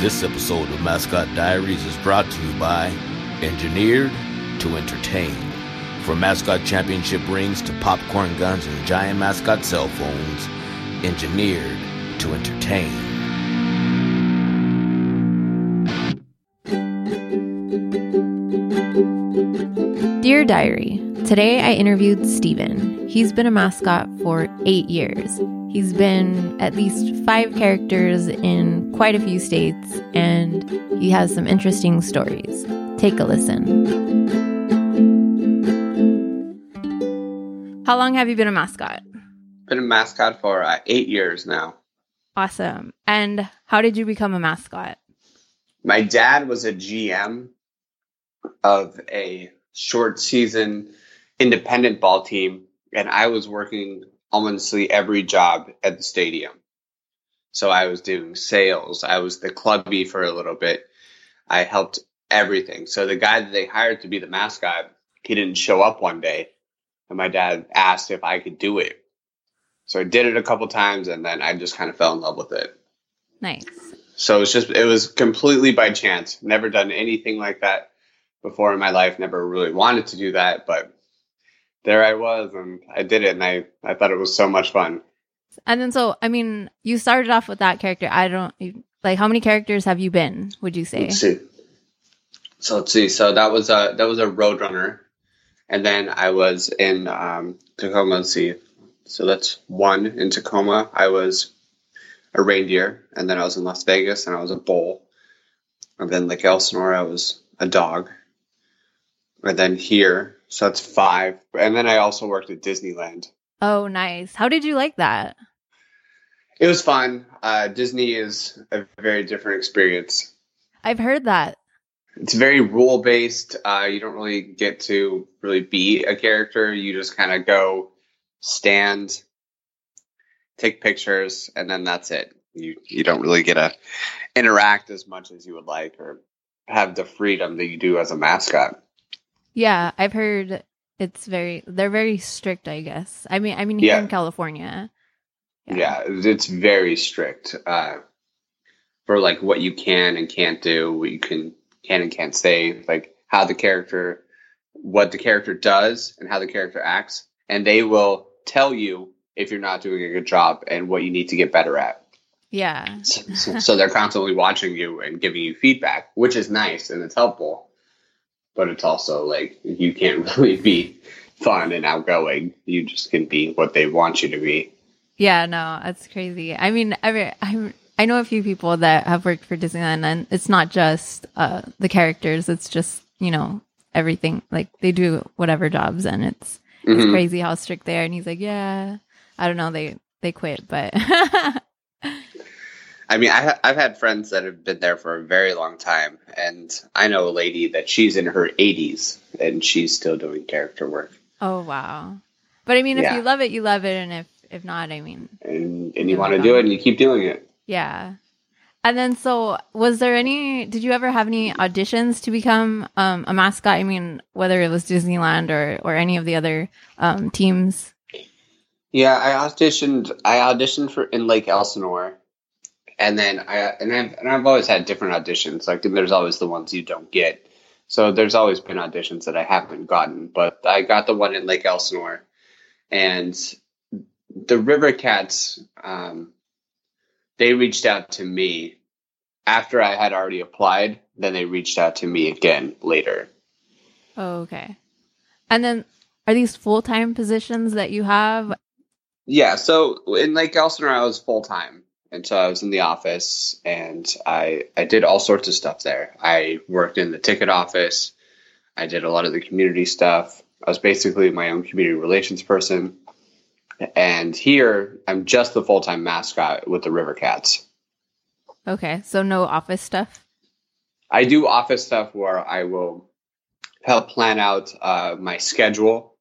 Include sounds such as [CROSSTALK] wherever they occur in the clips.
This episode of Mascot Diaries is brought to you by Engineered to Entertain. From mascot championship rings to popcorn guns and giant mascot cell phones, engineered to entertain. Dear Diary, today I interviewed Steven. He's been a mascot for eight years. He's been at least five characters in quite a few states, and he has some interesting stories. Take a listen. How long have you been a mascot? Been a mascot for uh, eight years now. Awesome. And how did you become a mascot? My dad was a GM of a short season independent ball team, and I was working almost every job at the stadium. So I was doing sales. I was the clubby for a little bit. I helped everything. So the guy that they hired to be the mascot, he didn't show up one day. And my dad asked if I could do it. So I did it a couple times and then I just kind of fell in love with it. Nice. So it was just, it was completely by chance. Never done anything like that before in my life. Never really wanted to do that, but there I was and I did it and I, I thought it was so much fun. And then, so, I mean, you started off with that character. I don't, like, how many characters have you been, would you say? Let's see. So let's see. So that was a, that was a Roadrunner. And then I was in um, Tacoma. Let's see. So that's one in Tacoma. I was a reindeer. And then I was in Las Vegas and I was a bull. And then like Elsinore, I was a dog. And then here, so that's five. And then I also worked at Disneyland. Oh, nice. How did you like that? It was fun. Uh, Disney is a very different experience. I've heard that. It's very rule based. Uh, you don't really get to really be a character. You just kind of go, stand, take pictures, and then that's it. You you don't really get to interact as much as you would like, or have the freedom that you do as a mascot. Yeah, I've heard it's very they're very strict, I guess. I mean I mean here Yeah. in California. Yeah, it's very strict uh, for like what you can and can't do, what you can can and can't say, like how the character, what the character does, and how the character acts, and they will tell you if you're not doing a good job and what you need to get better at. Yeah. So, so- so they're constantly watching you and giving you feedback, which is nice and it's helpful, but it's also like you can't [LAUGHS] really be fun and outgoing. You just can be what they want you to be. Yeah, no, that's crazy. I mean, every I I know a few people that have worked for Disneyland, and it's not just uh, the characters; it's just you know everything. Like they do whatever jobs, and it's it's Mhm. crazy how strict they are. And he's like, "Yeah, I don't know, they they quit, but [LAUGHS] [LAUGHS] I mean, I, I've had friends that have been there for a very long time, and I know a lady that she's in her 80s and she's still doing character work. oh wow." But I mean, if Yeah. you love it, you love it, and if if not, I mean, And and you want to do it and you keep doing it. Yeah. And then, so was there any, did you ever have any auditions to become um, a mascot? I mean, whether it was Disneyland or, or any of the other um, teams? Yeah, I auditioned. I auditioned for in Lake Elsinore, and then I and I've and I've always had different auditions. Like there's always the ones you don't get. So there's always been auditions that I haven't gotten, but I got the one in Lake Elsinore, and the River Cats. Um, they reached out to me after I had already applied. Then they reached out to me again later. Oh, okay. And then, are these full time positions that you have? Yeah, so in Lake Elsinore, I was full time, and so I was in the office, and I I did all sorts of stuff there. I worked in the ticket office. I did a lot of the community stuff. I was basically my own community relations person. And here, I'm just the full time mascot with the River Cats. Okay. So, no office stuff? I do office stuff where I will help plan out uh, my schedule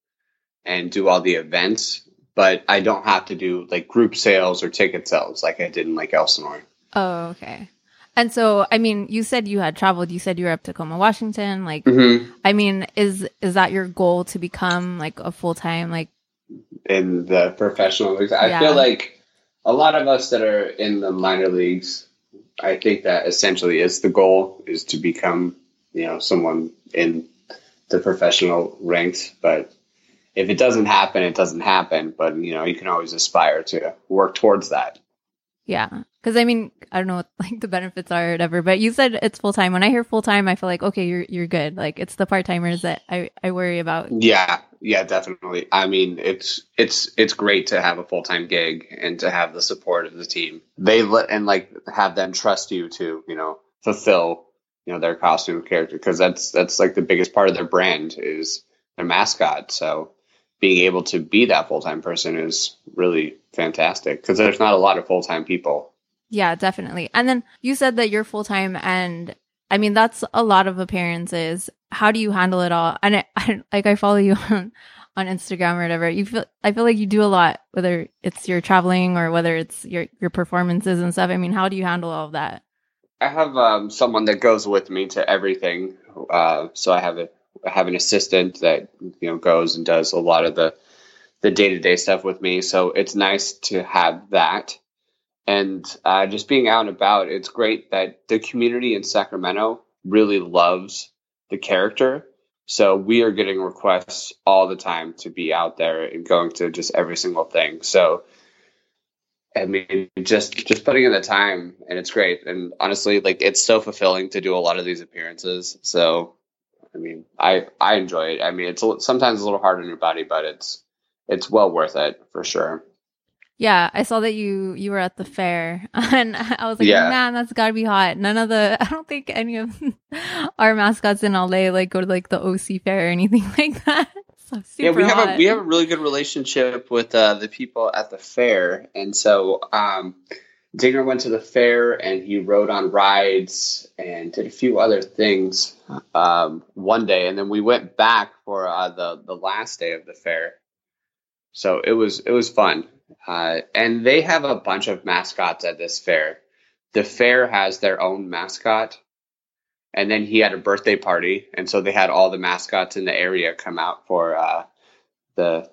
and do all the events, but I don't have to do like group sales or ticket sales like I did in Lake Elsinore. Oh, okay. And so, I mean, you said you had traveled. You said you were up to Tacoma, Washington. Like, Mm-hmm. I mean, is is that your goal to become like a full time like In the professional leagues, I Yeah. feel like a lot of us that are in the minor leagues I think that essentially is the goal is to become, you know, someone in the professional ranks. But if it doesn't happen, it doesn't happen. But you know, you can always aspire to work towards that. Yeah. Cause I mean, I don't know what [LAUGHS] like the benefits are or whatever, but you said it's full time. When I hear full time, I feel like, okay, you're, you're good. Like it's the part timers that I, I worry about. Yeah. Yeah, definitely. I mean, it's, it's, it's great to have a full time gig and to have the support of the team. They let, and like have them trust you to, you know, fulfill, you know, their costume character. Cause that's, that's like the biggest part of their brand is their mascot. So, being able to be that full time person is really fantastic because there's not a lot of full time people. Yeah, definitely. And then you said that you're full time, and I mean that's a lot of appearances. How do you handle it all? And I, [LAUGHS] I like I follow you [LAUGHS] on, on Instagram or whatever. You feel I feel like you do a lot, whether it's your traveling or whether it's your your performances and stuff. I mean, how do you handle all of that? I have um, someone that goes with me to everything. Uh, so I have a have an assistant that you know goes and does a lot of the the day to day stuff with me. So it's nice to have that. And uh, just being out and about, it's great that the community in Sacramento really loves the character. So we are getting requests all the time to be out there and going to just every single thing. So I mean, just just putting in the time, and it's great. And honestly, like it's so fulfilling to do a lot of these appearances. So I mean, I I enjoy it. I mean, it's a, sometimes a little hard on your body, but it's it's well worth it for sure. Yeah, I saw that you you were at the fair, [LAUGHS] and I was like, yeah. man, that's got to be hot. None of the, [LAUGHS] I don't think any of [LAUGHS] our mascots in LA like go to like the OC fair or anything like that. So yeah, we hot. have a we have a really good relationship with uh, the people at the fair, and so um, Dinger went to the fair and he rode on rides and did a few other things um, one day, and then we went back for uh, the the last day of the fair. So it was it was fun, uh, and they have a bunch of mascots at this fair. The fair has their own mascot, and then he had a birthday party, and so they had all the mascots in the area come out for uh, the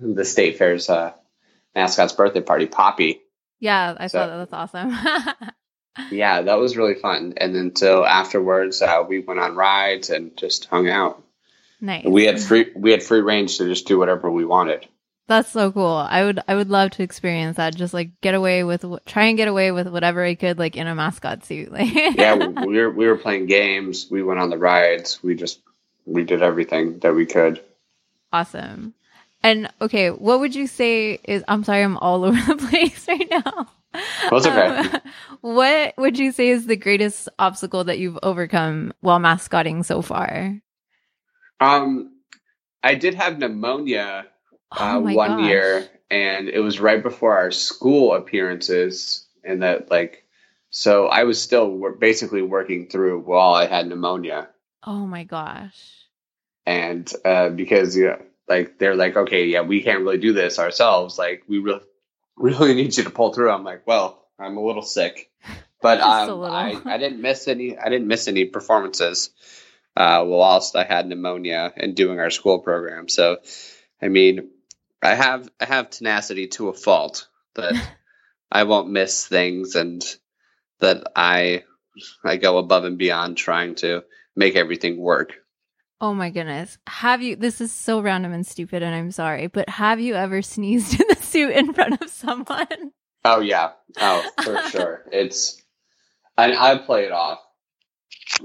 the state fair's uh, mascot's birthday party. Poppy yeah, I so, thought that was awesome. [LAUGHS] yeah, that was really fun. And then so afterwards, uh, we went on rides and just hung out. Nice. We had free we had free range to just do whatever we wanted. That's so cool. I would I would love to experience that. Just like get away with try and get away with whatever I could, like in a mascot suit. [LAUGHS] yeah, we were we were playing games. We went on the rides. We just we did everything that we could. Awesome. And okay, what would you say is? I'm sorry, I'm all [LAUGHS] over the place right now. Okay. Um, [LAUGHS] what would you say is the greatest obstacle that you've overcome while mascotting so far? Um, I did have pneumonia uh, oh one gosh. year, and it was right before our school appearances, and that like, so I was still basically working through while I had pneumonia. Oh my gosh! And uh, because you know, like they're like, okay, yeah, we can't really do this ourselves. Like we really, really [LAUGHS] need you to pull through. I'm like, well, I'm a little sick, but um, I, I didn't miss any. I didn't miss any performances uh, whilst I had pneumonia and doing our school program. So, I mean, I have I have tenacity to a fault that [LAUGHS] I won't miss things and that I I go above and beyond trying to make everything work. Oh my goodness. Have you, this is so random and stupid, and I'm sorry, but have you ever sneezed in the suit in front of someone? Oh, yeah. Oh, for [LAUGHS] sure. It's, I, I play it off.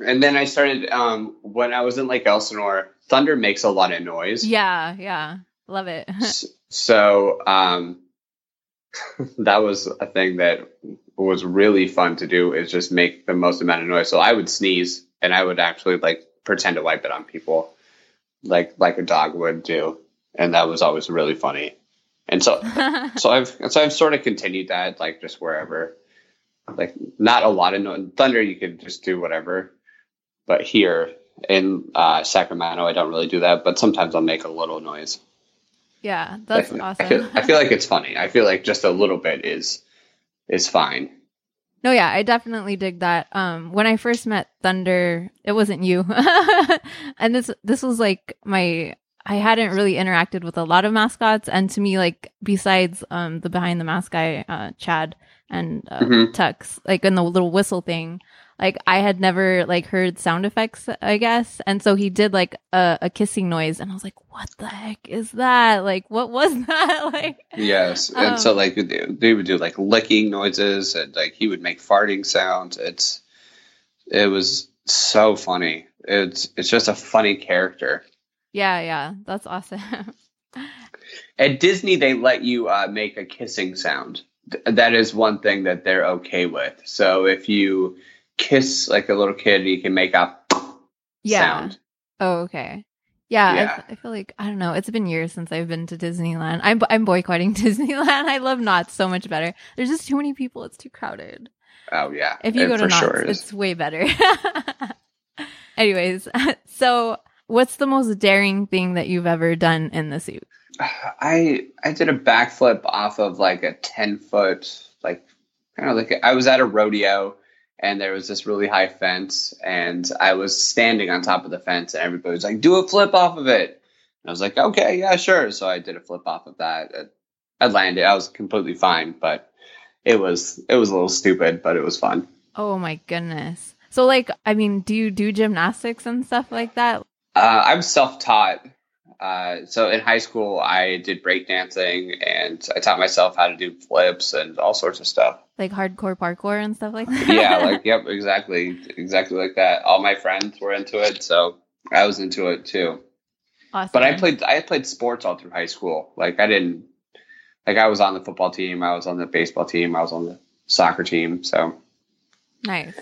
And then I started, um, when I was in Lake Elsinore, thunder makes a lot of noise. Yeah, yeah. Love it. [LAUGHS] so, um, [LAUGHS] that was a thing that was really fun to do is just make the most amount of noise. So I would sneeze and I would actually like pretend to wipe it on people like like a dog would do and that was always really funny and so [LAUGHS] so i've so i've sort of continued that like just wherever. Like not a lot of no- thunder you could just do whatever. But here in uh, sacramento i don't really do that but sometimes i'll make a little noise. Yeah that's I, awesome. I feel, I feel like it's [LAUGHS] funny. I feel like just a little bit is is fine. No, yeah, I definitely dig that. Um, when I first met Thunder, it wasn't you, [LAUGHS] and this this was like my I hadn't really interacted with a lot of mascots, and to me, like besides um the behind the mask guy, uh, Chad and uh, Mhm. Tux, like in the little whistle thing, like I had never like heard sound effects, I guess, and so he did like a, a kissing noise, and I was like, "What the heck is that? Like, what was [LAUGHS] that? like, Yes, and so Um, like they they would do like licking noises, and like he would make farting sounds. It's it was so funny. It's it's just a funny character. Yeah, yeah, that's awesome." [LAUGHS] At Disney, they let you uh, make a kissing sound. Th- That is one thing that they're okay with. So if you kiss like a little kid, you can make a yeah. sound. Oh, okay. Yeah, I Yeah. f- I, feel like I don't know. It's been years since I've been to Disneyland. I'm I'm boycotting [LAUGHS] Disneyland. I love Knott's so much better. There's just too many people. It's too crowded. Oh yeah, If you it go to Knott's, sure it's way better. [LAUGHS] Anyways, so what's the most daring thing that you've ever done in the suit? [SIGHS] I I did a backflip off of like a ten foot like kind of like I was at a rodeo and there was this really high fence and I was standing on top of the fence and everybody was like do a flip off of it and I was like okay yeah sure so I did a flip off of that I landed I was completely fine but it was it was a little stupid but it was fun Oh my goodness. So like, I mean, do you do gymnastics and stuff like that? Uh, I'm self-taught. Uh, so in high school, I did breakdancing, and I taught myself how to do flips and all sorts of stuff. Like hardcore parkour and stuff like that? Yeah, like [LAUGHS] yep, exactly, exactly like that. All my friends were into it, so I was into it too. awesome. But I played, I played sports all through high school. Like I didn't, like I was on the football team, I was on the baseball team, I was on the soccer team. So nice.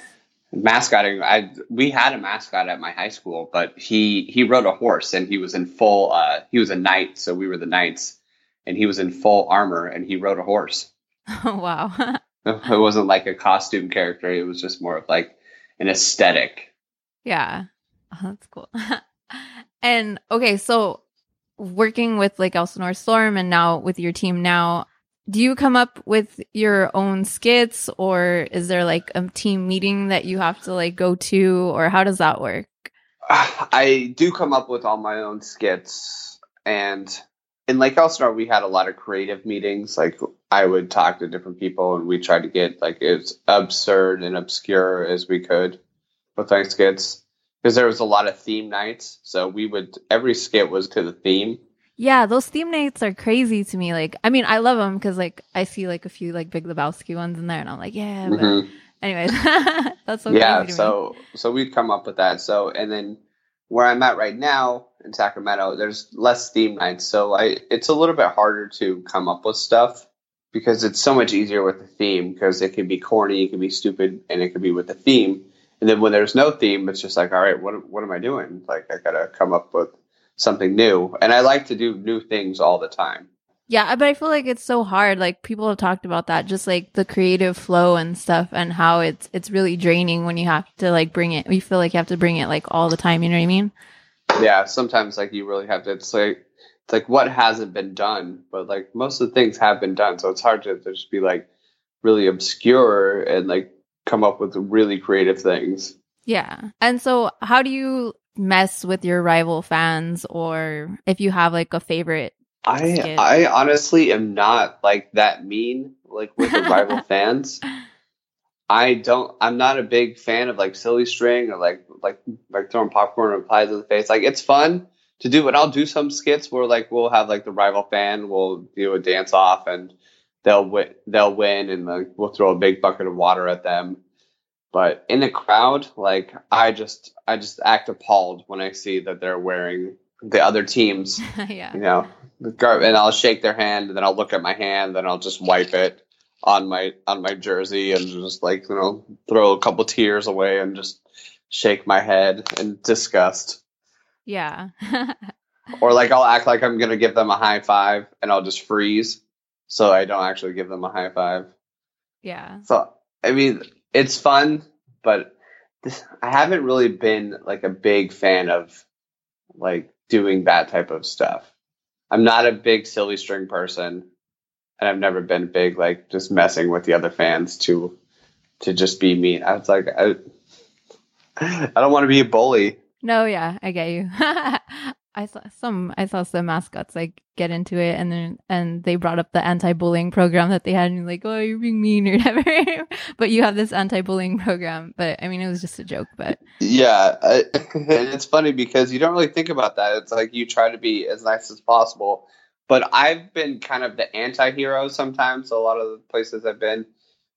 Mascotting i we had a mascot at my high school but he he rode a horse and he was in full uh he was a knight so we were the knights and he was in full armor and he rode a horse [LAUGHS] Oh wow. [LAUGHS] [LAUGHS] it wasn't like a costume character it was just more of like an aesthetic Yeah. Oh, that's cool. and okay, so working with like Elsinore Storm and now with your team now, do you come up with your own skits or is there like a team meeting that you have to like go to or how does that work? [SIGHS] i do come up with all my own skits and in lake elsinore we had a lot of creative meetings like i would talk to different people and we tried to get like as absurd and obscure as we could with my skits because there was a lot of theme nights so we would every skit was to the theme Yeah, those theme nights are crazy to me. Like, I mean, I love them because like I see like a few like Big Lebowski ones in there, and I'm like, yeah. But Mhm. anyways, [LAUGHS] that's so yeah crazy to me. so so we'd come up with that so and then where i'm at right now in sacramento there's less theme nights so i it's a little bit harder to come up with stuff because it's so much easier with the theme because it can be corny it can be stupid and it can be with the theme and then when there's no theme it's just like all right what, what am i doing like i gotta come up with something new and i like to do new things all the time Yeah, but I feel like it's so hard. Like people have talked about that, just like the creative flow and stuff, and how it's it's really draining when you have to like bring it. You feel like you have to bring it like all the time. You know what I mean? yeah sometimes like you really have to it's like it's like what hasn't been done but like most of the things have been done so it's hard to just be like really obscure and like come up with really creative things Yeah. And so, how do you mess with your rival fans, or if you have like a favorite? i Skit. i honestly am not like that mean like with the rival [LAUGHS] fans i don't i'm not a big fan of like silly string or like like like throwing popcorn or pies in the face like it's fun to do but i'll do some skits where like we'll have like the rival fan will do a dance off and they'll win they'll win and like we'll throw a big bucket of water at them but in the crowd like i just i just act appalled when i see that they're wearing the other teams [LAUGHS] yeah. you know, and I'll shake their hand, and then I'll look at my hand, then I'll just wipe it on my on my jersey, and just like you know, throw a couple tears away, and just shake my head in disgust, Yeah. [LAUGHS] or like I'll act like I'm gonna give them a high five, and I'll just freeze, so I don't actually give them a high five. yeah. So I mean, it's fun, but this, I haven't really been like a big fan of like doing that type of stuff. I'm not a big silly string person, and I've never been big like just messing with the other fans to to just be mean. I was like, I, [LAUGHS] I don't want to be a bully. No, yeah, I get you. [LAUGHS] I saw some I saw some mascots like get into it and then and they brought up the anti-bullying program that they had and like, oh, you're being mean or [LAUGHS] whatever. but you have this anti-bullying program. But I mean, it was just a joke. But yeah, I, [LAUGHS] it's funny because you don't really think about that. It's like you try to be as nice as possible. But I've been kind of the anti-hero sometimes. A lot of the places I've been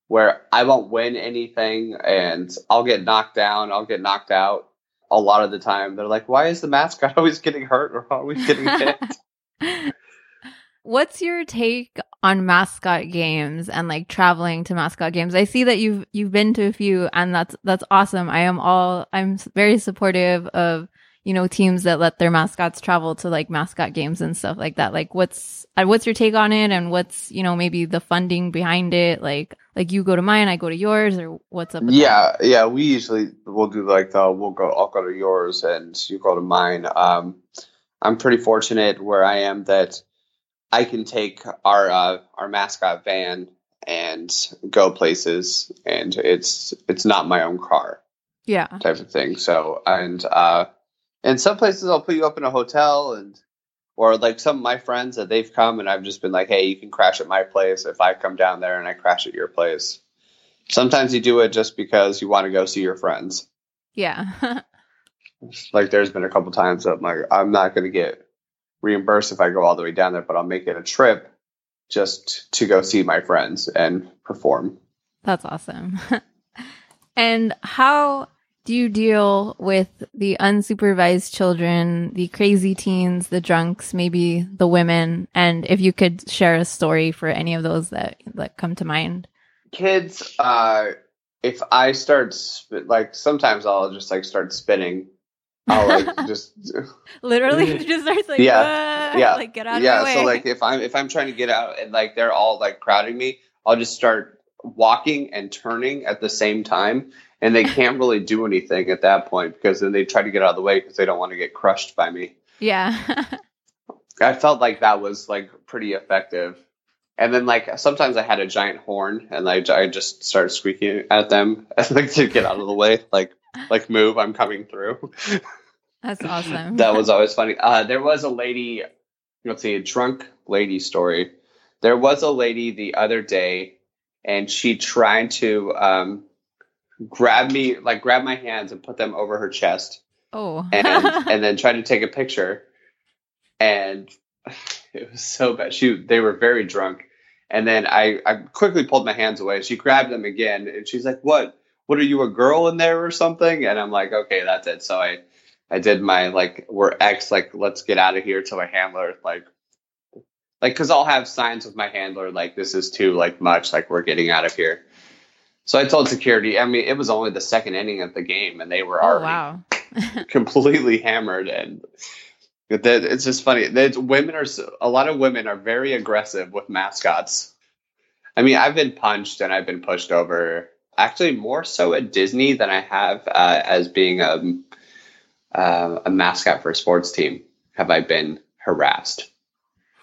where I won't win anything and I'll get knocked down, I'll get knocked out a lot of the time. They're like, why is the mascot [LAUGHS] always getting hurt or always getting hit? [LAUGHS] What's your take on mascot games and like traveling to mascot games? I see that you've you've been to a few and that's that's awesome. I am all I'm very supportive of you know teams that let their mascots travel to like mascot games and stuff like that. Like what's what's your take on it and what's you know maybe the funding behind it? Like like you go to mine, I go to yours, or what's up? yeah, that? yeah. We usually we'll do like the we'll go. I'll go to yours, and you go to mine. Um, I'm pretty fortunate where I am that I can take our uh, our mascot van and go places, and it's it's not my own car. Yeah, type of thing. So and uh, and some places I'll put you up in a hotel and or like some of my friends that they've come and I've just been like, hey, you can crash at my place if I come down there and I crash at your place. Sometimes you do it just because you want to go see your friends. Yeah. [LAUGHS] like there's been a couple times that I'm like, I'm not going to get reimbursed if I go all the way down there, but I'll make it a trip just to go see my friends and perform. That's awesome. [LAUGHS] and how do you deal with the unsupervised children, the crazy teens, the drunks, maybe the women? And if you could share a story for any of those that that come to mind. Kids, uh, if I start like sometimes I'll just like start spinning. I'll like [LAUGHS] just [LAUGHS] literally just starts like yeah yeah like get out yeah. So like if I'm if I'm trying to get out and like they're all like crowding me, I'll just start walking and turning at the same time and they [LAUGHS] can't really do anything at that point because then they try to get out of the way because they don't want to get crushed by me. Yeah. I felt like that was like pretty effective. And then like sometimes I had a giant horn and I, I just started squeaking at them [LAUGHS] like to get out of the way, like like move, I'm coming through. That's awesome. that was always funny. Uh, there was a lady, let's see, a drunk lady story. There was a lady the other day, and she tried to um, grab me, like grab my hands and put them over her chest. Oh. and [LAUGHS] and then tried to take a picture. And [SIGHS] it was so bad. She they were very drunk. And then I, I quickly pulled my hands away. She grabbed them again and she's like, What? What are you a girl in there or something? And I'm like, Okay, that's it. So I I did my like we're X, like let's get out of here to my handler, like like because I'll have signs with my handler like this is too like much, like we're getting out of here. So I told security. I mean, it was only the second inning of the game, and they were oh, already wow. [LAUGHS] completely hammered. And that it's just funny. That women are a lot of women are very aggressive with mascots. I mean, I've been punched and I've been pushed over. Actually, more so at Disney than I have uh, as being a uh, a mascot for a sports team. Have I been harassed?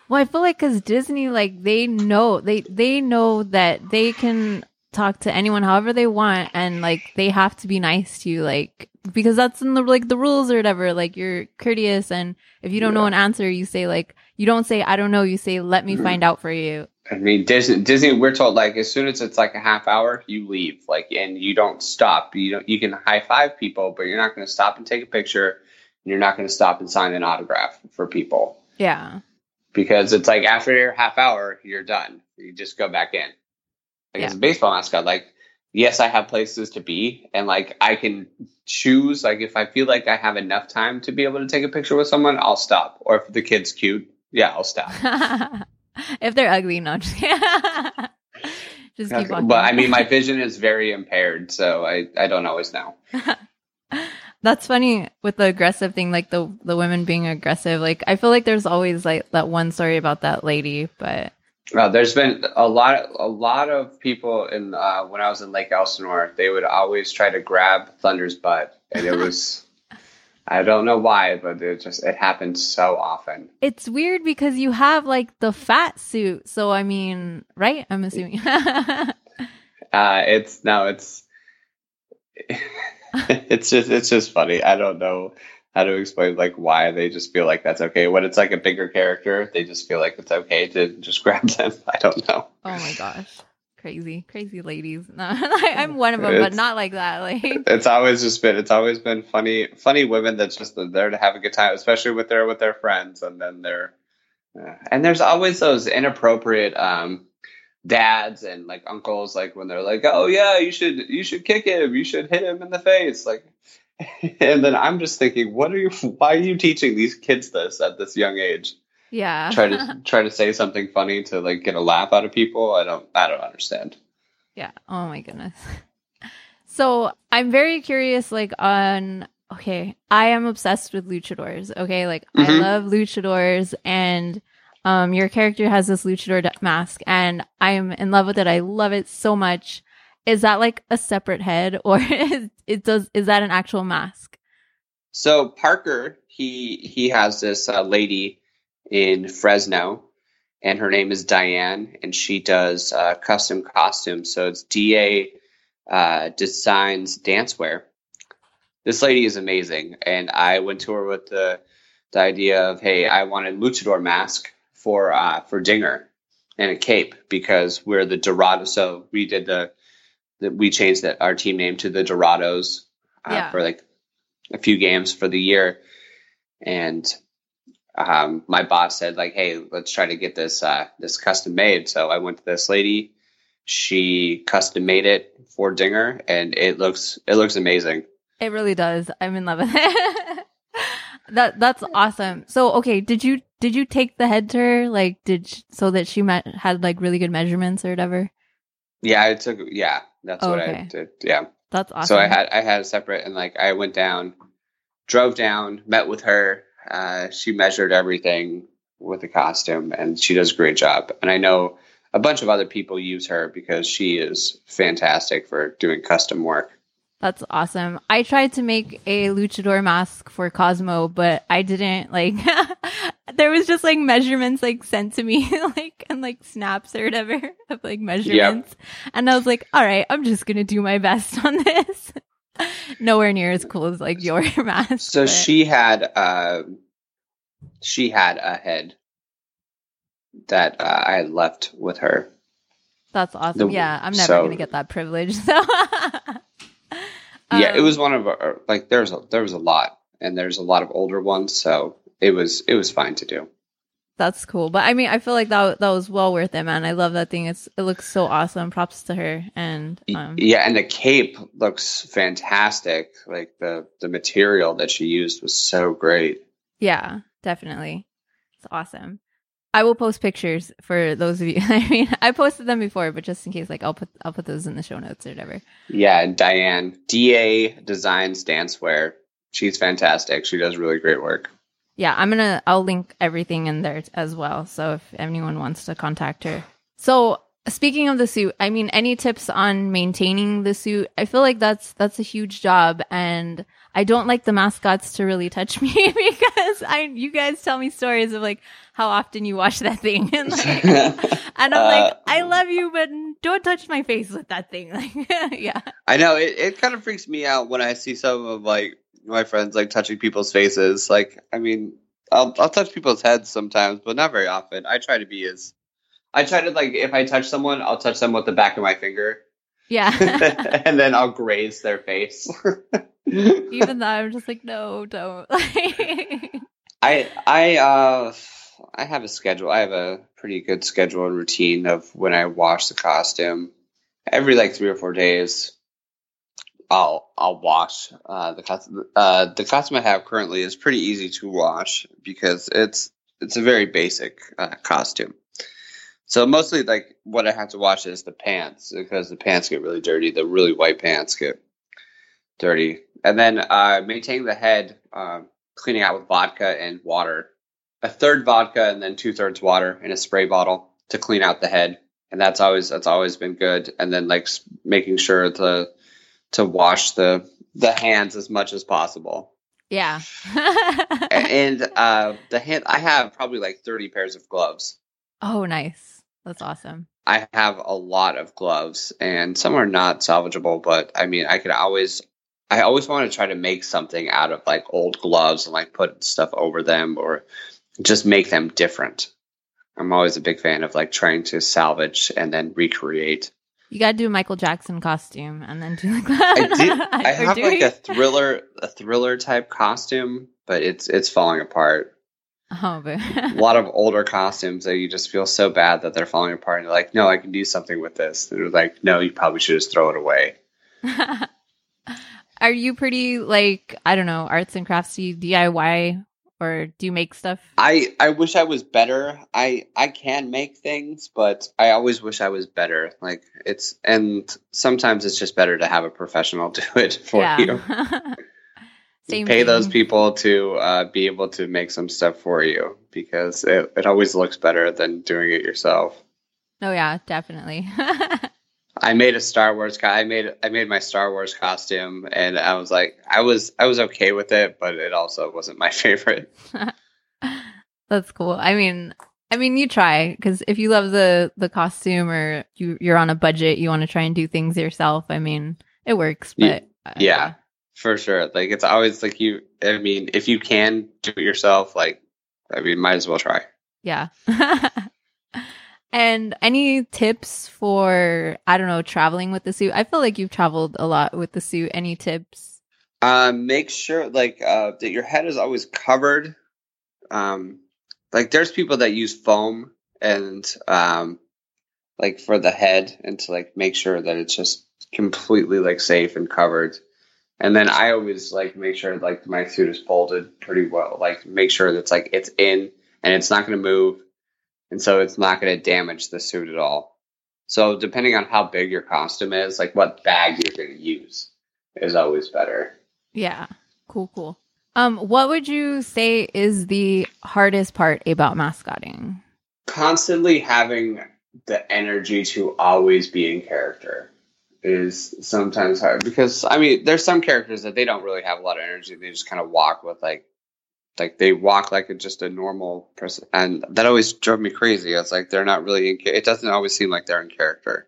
Well, I feel like because Disney, like they know they they know that they can talk to anyone however they want and like they have to be nice to you like because that's in the like the rules or whatever like you're courteous and if you don't yeah. know an answer you say like you don't say i don't know you say let me find out for you. I mean disney disney we're told like as soon as it's like a half hour you leave like and you don't stop you don't you can high five people but you're not going to stop and take a picture and you're not going to stop and sign an autograph for people. Yeah. Because it's like after your half hour you're done you just go back in like yeah. as a baseball mascot, like yes, I have places to be, and like I can choose. Like if I feel like I have enough time to be able to take a picture with someone, I'll stop. Or if the kid's cute, yeah, I'll stop. [LAUGHS] if they're ugly, no. Just, [LAUGHS] just keep walking. But I mean, my vision is very impaired, so I I don't always know. [LAUGHS] That's funny with the aggressive thing, like the the women being aggressive. Like I feel like there's always like that one story about that lady, but uh, there's been a lot, a lot of people in uh, when I was in Lake Elsinore. They would always try to grab Thunder's butt, and it was. [LAUGHS] I don't know why, but it just it happens so often. It's weird because you have like the fat suit, so I mean, right? I'm assuming. [LAUGHS] uh, it's no, it's [LAUGHS] it's just it's just funny. I don't know. How to explain like why they just feel like that's okay. When it's like a bigger character, they just feel like it's okay to just [LAUGHS] grab them. I don't know. Oh my gosh. Crazy, crazy ladies. No, [LAUGHS] I'm one of them, but not like that. [LAUGHS] Like, It's always just been it's always been funny funny women that's just there to have a good time, especially with their with their friends, and then they're uh, and there's always those inappropriate um dads and like uncles like when they're like oh yeah you should you should kick him you should hit him in the face like [LAUGHS] and then i'm just thinking what are you why are you teaching these kids this at this young age yeah. try to [LAUGHS] try to say something funny to like get a laugh out of people i don't i don't understand Yeah. Oh my goodness. [LAUGHS] So I'm very curious, like on okay, I am obsessed with luchadors. Okay, like I Mhm. love luchadors, and um, your character has this luchador mask, and I am in love with it. I love it so much. Is that like a separate head, or [LAUGHS] is it does is that an actual mask? So Parker, he he has this uh, lady in Fresno, and her name is Diane, and she does uh, custom costumes. So it's Da uh, Designs Dancewear. This lady is amazing, and I went to her with the the idea of, hey, I wanted luchador mask for uh, for Dinger and a cape because we're the Dorado. So we did the, the we changed that our team name to the Dorados uh, Yeah. for like a few games for the year, and um, my boss said like, "Hey, let's try to get this uh, this custom made." So I went to this lady. She custom made it for Dinger, and it looks it looks amazing. It really does. I'm in love with it. [LAUGHS] that that's awesome. So okay, did you did you take the head to her like did so that she met, had like really good measurements or whatever? Yeah, I took yeah, that's what I did. Yeah. That's awesome. So I had I had a separate and like I went down, drove down, met with her. Uh, she measured everything with the costume, and she does a great job. And I know a bunch of other people use her because she is fantastic for doing custom work. That's awesome. I tried to make a luchador mask for Cosmo, but I didn't like [LAUGHS] there was just like measurements like sent to me [LAUGHS] like and like snaps or whatever of like measurements. And I was like, all right, I'm just gonna do my best on this. [LAUGHS] Nowhere near as cool as like your [LAUGHS] mask. So but- she had uh, she had a head that uh, I had left with her. That's awesome. The- yeah, I'm never so- gonna get that privilege. So yeah, it Um, was one of our like there's a there was a lot, and there's a lot of older ones, so it was it was fine to do. That's cool. But I mean, I feel like that that was well worth it, man. I love that thing. It's it looks so awesome. Props to her. And um, yeah, and the cape looks fantastic. Like the the material that she used was so great. yeah, definitely, it's awesome. I will post pictures for those of you. [LAUGHS] I mean, I posted them before, but just in case, like I'll put I'll put those in the show notes or whatever. Yeah, and Diane Da designs dancewear. She's fantastic. She does really great work. Yeah, I'm gonna I'll link everything in there as well. So if anyone wants to contact her. So speaking of the suit, I mean any tips on maintaining the suit? I feel like that's that's a huge job and I don't like the mascots to really touch [LAUGHS] me because I you guys tell me stories of like how often you wash that thing and like [LAUGHS] and I'm like Uh, I love you but don't touch my face with that thing. Like [LAUGHS] yeah. I know it, it kind of freaks me out when I see some of like my friends like touching people's faces. Like, I mean, I'll I'll touch people's heads sometimes, but not very often. I try to be as I try to like if I touch someone, I'll touch them with the back of my finger, Yeah. [LAUGHS] and then I'll graze their face. [LAUGHS] Even though I'm just like no, don't. [LAUGHS] I I uh I have a schedule. I have a pretty good schedule and routine of when I wash the costume. Every like three or four days, I'll I'll wash uh, the costume. Uh, the costume I have currently is pretty easy to wash because it's it's a very basic uh, costume. So mostly like what I have to wash is the pants because the pants get really dirty. The really white pants get dirty, and then uh, maintaining the head, uh, cleaning out with vodka and water. A third vodka and then two thirds water in a spray bottle to clean out the head, and that's always that's always been good. And then like making sure to to wash the the hands as much as possible. yeah. and uh, the hand I have probably like thirty pairs of gloves. oh, nice. That's awesome. I have a lot of gloves, and some are not salvageable. But I mean, I could always I always want to try to make something out of like old gloves and like put stuff over them or just make them different. I'm always a big fan of like trying to salvage and then recreate. You gotta do a Michael Jackson costume and then do like [LAUGHS] that. I did. I have like you? a thriller, a thriller type costume, but it's it's falling apart. Oh, but A [LAUGHS] lot of older costumes that you just feel so bad that they're falling apart, and you're like, no, I can do something with this. And was like, no, you probably should just throw it away. [LAUGHS] Are you pretty like I don't know arts and craftsy DIY or do you make stuff? I I wish I was better. I I can make things, but I always wish I was better. Like it's and sometimes it's just better to have a professional [LAUGHS] do it for [LAUGHS] you. Same Pay those people to uh, be able to make some stuff for you because it, it always looks better than doing it yourself. Oh yeah, definitely. [LAUGHS] I made a Star Wars. Co- I made I made my Star Wars costume, and I was like, I was I was okay with it, but it also wasn't my [LAUGHS] favorite. [LAUGHS] That's cool. I mean, I mean, you try because if you love the the costume or you you're on a budget, you want to try and do things yourself. I mean, it works, but uh, Yeah, for sure. Like it's always like you. I mean, if you can do it yourself, like I mean, might as well try. yeah. [LAUGHS] and any tips for I don't know traveling with the suit? I feel like you've traveled a lot with the suit. Any tips? Um, make sure like uh, that your head is always covered. Um, like there's people that use foam and um, like for the head and to like make sure that it's just completely like safe and covered. And then I always like make sure like my suit is folded pretty well. Like make sure that's like it's in and it's not going to move, and so it's not going to damage the suit at all. So depending on how big your costume is, like what bag you're going to use is always better. Yeah. Cool, cool. Um, what would you say is the hardest part about mascotting? constantly having the energy to always be in character is sometimes hard because I mean there's some characters that they don't really have a lot of energy they just kind of walk with like like they walk like a, just a normal person. And that always drove me crazy. It's like they're not really in it doesn't always seem like they're in character.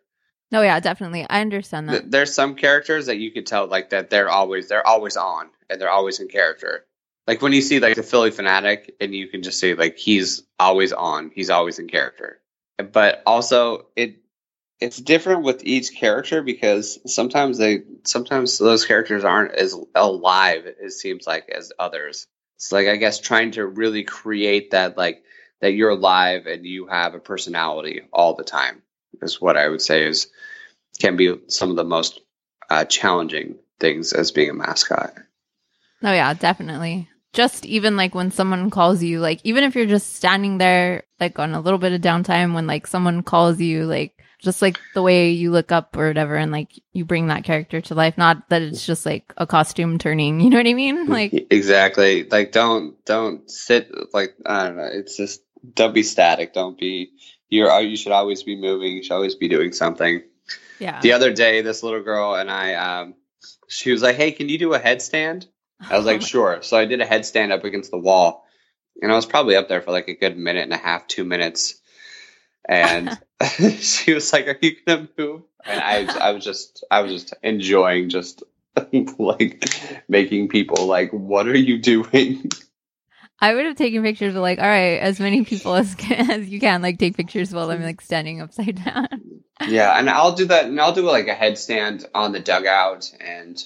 No, yeah, definitely. I understand that. There's some characters that you could tell like that they're always they're always on and they're always in character. Like when you see like the Phillie Phanatic and you can just say like he's always on he's always in character. But also it it's different with each character because sometimes they sometimes those characters aren't as alive it seems like as others it's like i guess trying to really create that like that you're alive and you have a personality all the time is what i would say is can be some of the most uh, challenging things as being a mascot Oh yeah, definitely. Just even like when someone calls you, like even if you're just standing there like on a little bit of downtime when like someone calls you, like just like the way you look up or whatever and like you bring that character to life. Not that it's mm. just like a costume turning, [LAUGHS] you know what I mean? Mm, like exactly like don't don't sit like i don't know it's just don't be static don't be you're uh, you should always be moving you should always be doing something yeah. the other day this little girl and i um she was like hey can you do a headstand i was like [LAUGHS] sure so i did a headstand up against the wall and i was probably up there for like a good minute and a half two minutes and [LAUGHS] [LAUGHS] she was like are you gonna move and i i was just i was just enjoying just [LAUGHS] like making people like what are you doing I would have taken pictures of like, all right, as many people as can, as you can, like take pictures while I'm like standing upside down. Yeah, and I'll do that, and I'll do like a headstand on the dugout, and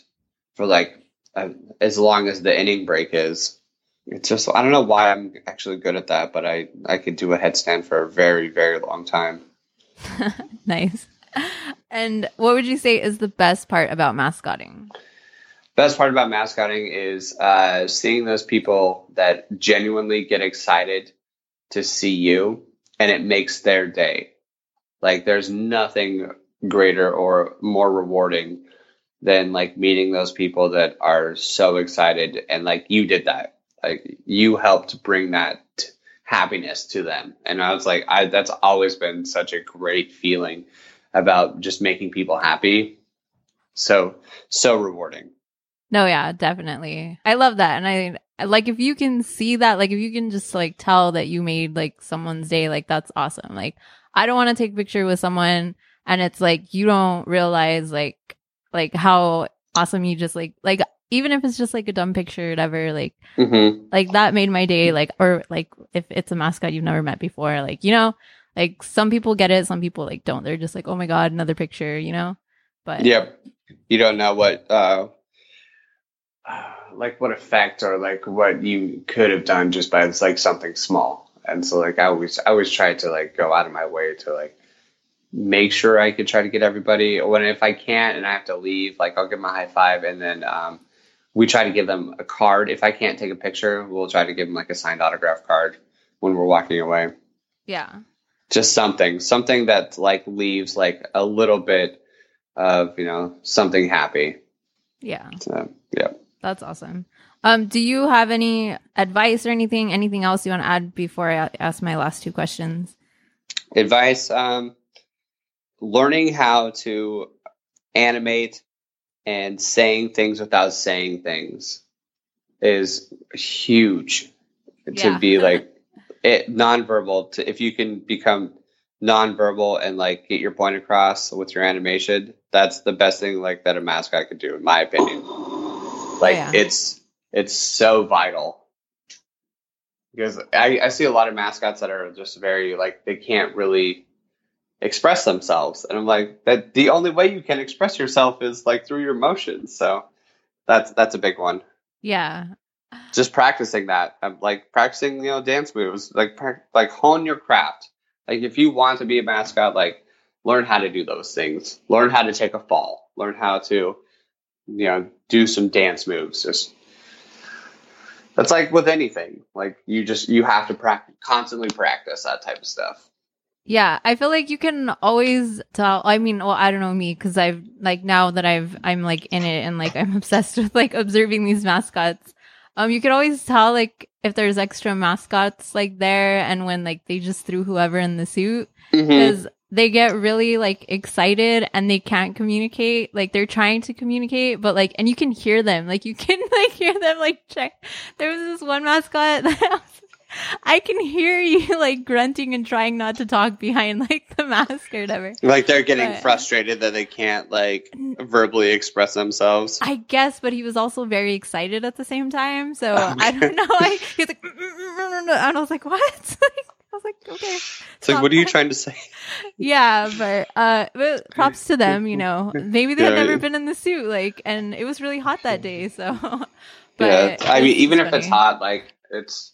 for like uh, as long as the inning break is. It's just I don't know why I'm actually good at that, but I I could do a headstand for a very very long time. [LAUGHS] nice. And what would you say is the best part about mascotting? Best part about mascotting is uh, seeing those people that genuinely get excited to see you, and it makes their day. Like there's nothing greater or more rewarding than like meeting those people that are so excited and like you did that like you helped bring that happiness to them and i was like i that's always been such a great feeling about just making people happy so so rewarding No, yeah, definitely. I love that. And I like if you can see that, like if you can just like tell that you made like someone's day, like that's awesome. Like I don't want to take a picture with someone and it's like you don't realize like like how awesome you just like like even if it's just like a dumb picture or whatever, like hmm like that made my day like or like if it's a mascot you've never met before, like you know, like some people get it, some people like don't. They're just like, "Oh my god, another picture," you know? But Yep. You don't know what, uh, like what effect or like what you could have done just by it's like something small. And so like I always, I always try to like go out of my way to like make sure I could try to get everybody. When if I can't and I have to leave, like I'll give them a high five and then um, we try to give them a card. If I can't take a picture, we'll try to give them like a signed autograph card when we're walking away. yeah. Just something, something that like leaves like a little bit of you know something happy. Yeah. So, yeah. That's awesome. Um, do you have any advice or anything, anything else you want to add before I ask my last two questions? Advice: um, learning how to animate and saying things without saying things is huge. To Yeah. be like [LAUGHS] it nonverbal. To if you can become nonverbal and like get your point across with your animation, that's the best thing like that a mascot could do, in my opinion. Like Yeah. it's it's so vital because I, I see a lot of mascots that are just very like they can't really express themselves. And i'm like that the only way you can express yourself is like through your emotions. So that's that's a big one. Yeah. just practicing that. I'm like practicing you know dance moves like prac- like hone your craft. Like if you want to be a mascot like learn how to do those things. Learn how to take a fall. Learn how to you know do some dance moves. Just that's like with anything. Like you just you have to practice constantly practice that type of stuff Yeah, I feel like you can always tell. I mean, well, I don't know me because I've like now that I've I'm like in it and like [LAUGHS] I'm obsessed with like observing these mascots. Um, you can always tell like if there's extra mascots like there and when like they just threw whoever in the suit because they get really like excited and they can't communicate. Like they're trying to communicate, but like and you can hear them. Like you can [LAUGHS] like hear them like check. There was this one mascot [LAUGHS] that [LAUGHS] I can hear you [LAUGHS] like grunting and trying not to talk behind like the mask or whatever. Like they're getting But- frustrated that they can't like verbally express themselves. I guess, but he was also very excited at the same time. So I don't know. I, [LAUGHS] he was like, "Mm, mm, mm, mm, mm," and I was like, what? I was like, okay. It's like, what are you trying to say? Yeah, but uh, but props to them. You know, maybe they had Yeah, never yeah. been in the suit, like, and it was really hot that day. So, yeah, I mean, even if it's hot, like it's,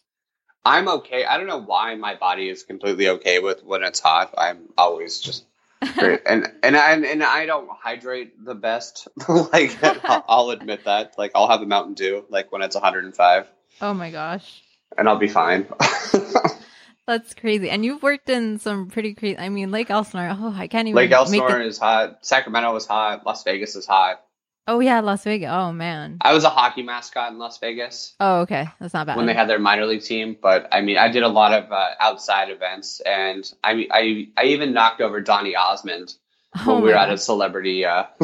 I'm okay. I don't know why my body is completely okay with when it's hot. I'm always just great, [LAUGHS] and and I and I don't hydrate the best. [LAUGHS] like [LAUGHS] I'll, admit that. Like I'll have a Mountain Dew like when it's 105, Oh my gosh. and I'll be fine. That's crazy. And you've worked in some pretty crazy. I mean, Lake Elsinore. Oh, I can't even. Lake Elsinore it- is hot. Sacramento is hot. Las Vegas is hot. Oh yeah, Las Vegas. Oh man. I was a hockey mascot in Las Vegas. Oh okay, that's not bad. when they had their minor league team. But I mean, I did a lot of uh, outside events, and I mean, I I even knocked over Donny Osmond oh when we were my at a celebrity uh, [LAUGHS]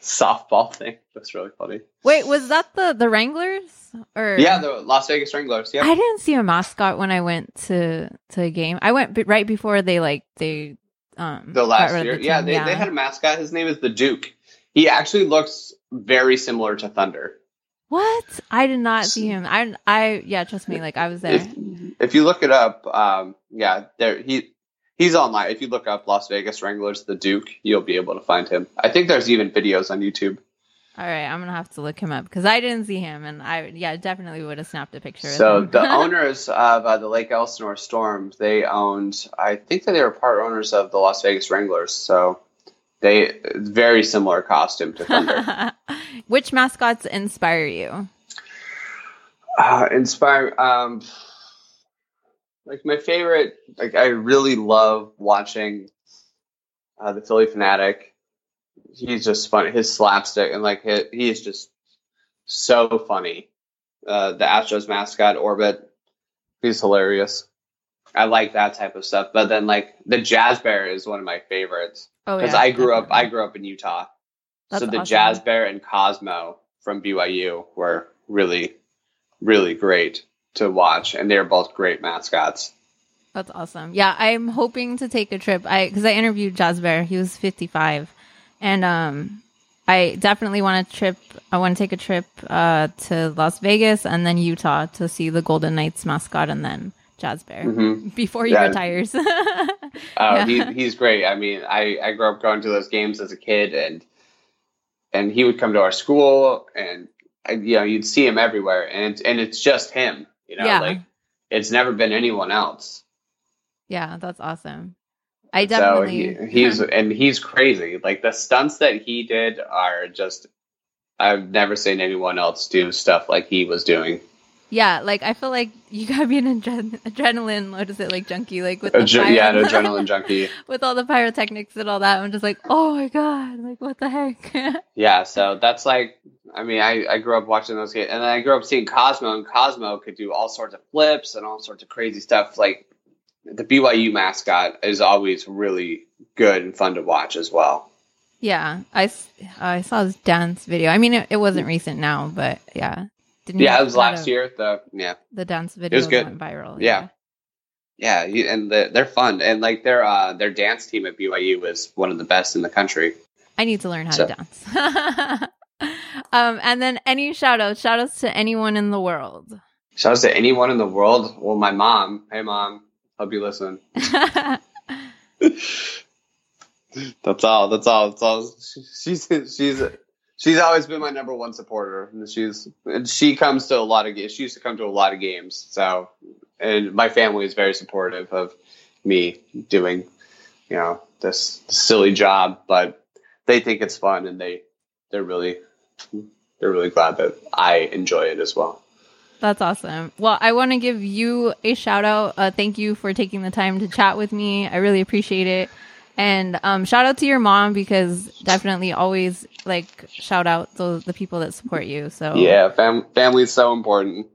softball thing. That's really funny. Wait, was that the the Wranglers or? Yeah, the Las Vegas Wranglers. Yeah, I didn't see a mascot when I went to to a game. I went b- right before they like they um the last year. the yeah, they, they had a mascot. His name is the Duke. He actually looks very similar to Thunder. what? I did not see him. I I yeah, trust me. Like I was there. If, if you look it up, um, yeah, there he he's online. If you look up Las Vegas Wranglers, the Duke, you'll be able to find him. I think there's even videos on YouTube. All right, I'm gonna have to look him up because I didn't see him, and I yeah definitely would have snapped a picture. So the [LAUGHS] owners of uh, the Lake Elsinore Storm, they owned. I think that they were part owners of the Las Vegas Wranglers. So they very similar costume to Thunder. [LAUGHS] Which mascots inspire you? uh, inspire. Um, like my favorite. Like I really love watching uh, the Phillie Phanatic. He's just funny. His slapstick and like he, he is just so funny. Uh, the Astros mascot Orbit. He's hilarious. I like that type of stuff. But then like the Jazz Bear is one of my favorites Oh because yeah, I grew up. I grew up in Utah, That's so the awesome. Jazz Bear and Cosmo from BYU were really, really great to watch, and they're both great mascots. That's awesome. Yeah, I'm hoping to take a trip. I because I interviewed Jazz Bear. He was 55, and um, I definitely want to trip. I want to take a trip uh, to Las Vegas and then Utah to see the Golden Knights mascot and then Jazz Bear Mhm. [LAUGHS] before he Yeah. retires. [LAUGHS] Oh, Yeah. he, he's great. I mean, I, I grew up going to those games as a kid, and and he would come to our school, and you know, you'd see him everywhere, and it's, and it's just him. You know, Yeah. like it's never been anyone else. yeah, that's awesome. I So definitely. he, he's [LAUGHS] and he's crazy. Like the stunts that he did are just. I've never seen anyone else do stuff like he was doing. Yeah, like I feel like you gotta be an adren- adrenaline. What is it like junkie? Like with Adre- yeah, an adrenaline [LAUGHS] junkie. with all the pyrotechnics and all that. I'm just like, oh my god, like what the heck? [LAUGHS] Yeah, so that's like, I mean, I, I grew up watching those games, and then I grew up seeing Cosmo, and Cosmo could do all sorts of flips and all sorts of crazy stuff. Like the BYU mascot is always really good and fun to watch as well. yeah, I I saw his dance video. I mean, it, it wasn't recent now, but yeah, didn't Yeah, it was last of year. The yeah, The dance video it was good. went viral. Yeah. yeah, you- and the, they're fun, and like their uh, their dance team at BYU was one of the best in the country. I need to learn how So- to dance. [LAUGHS] um, and then any shout outs, shout outs to anyone in the world. Shout out to anyone in the world. Well, my mom. Hey, mom. Hope you listen. [LAUGHS] [LAUGHS] That's all. That's all. That's all. She's she's she's always been my number one supporter. And she's and she comes to a lot of. She used to come to a lot of games. So, and my family is very supportive of me doing, you know, this silly job. But they think it's fun, and they they're really they're really glad that I enjoy it as well. That's awesome. Well, I want to give you a shout out. Uh, thank you for taking the time to chat with me. I really appreciate it. And um, shout out to your mom because definitely always like shout out those the people that support you. So Yeah, fam- family is so important.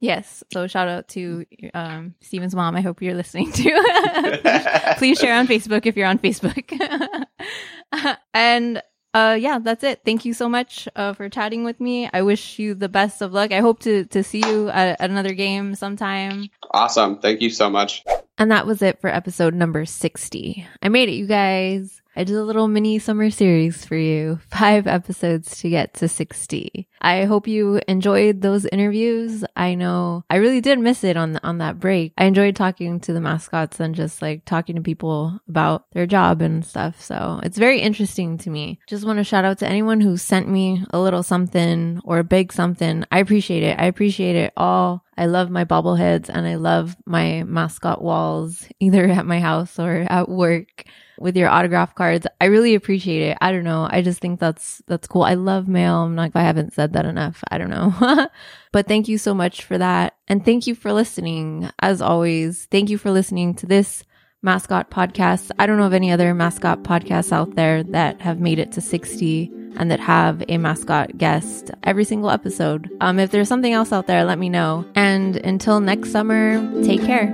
yes. So shout out to um, Steven's mom. I hope you're listening to. [LAUGHS] Please share on Facebook if you're on Facebook. [LAUGHS] and uh, yeah, that's it. Thank you so much uh, for chatting with me. I wish you the best of luck. I hope to to see you at, at another game sometime. Awesome. Thank you so much. And that was it for episode number 60. I made it, you guys. I did a little mini summer series for you. [LAUGHS] Five episodes to get to 60. I hope you enjoyed those interviews. I know I really did miss it on, on that break. I enjoyed talking to the mascots and just like talking to people about their job and stuff. So it's very interesting to me. Just want to shout out to anyone who sent me a little something or a big something. I appreciate it. I appreciate it all. I love my bobbleheads and I love my mascot walls, [LAUGHS] either at my house or at work with your autograph cards. I really appreciate it. I don't know. I just think that's that's cool. I love mail. I'm not if I haven't said that enough. I don't know. [LAUGHS] but thank you so much for that. And thank you for listening. As always, thank you for listening to this mascot podcast. I don't know of any other mascot podcasts out there that have made it to 60 and that have a mascot guest every single episode. Um, if there's something else out there, let me know. And until next summer, take care.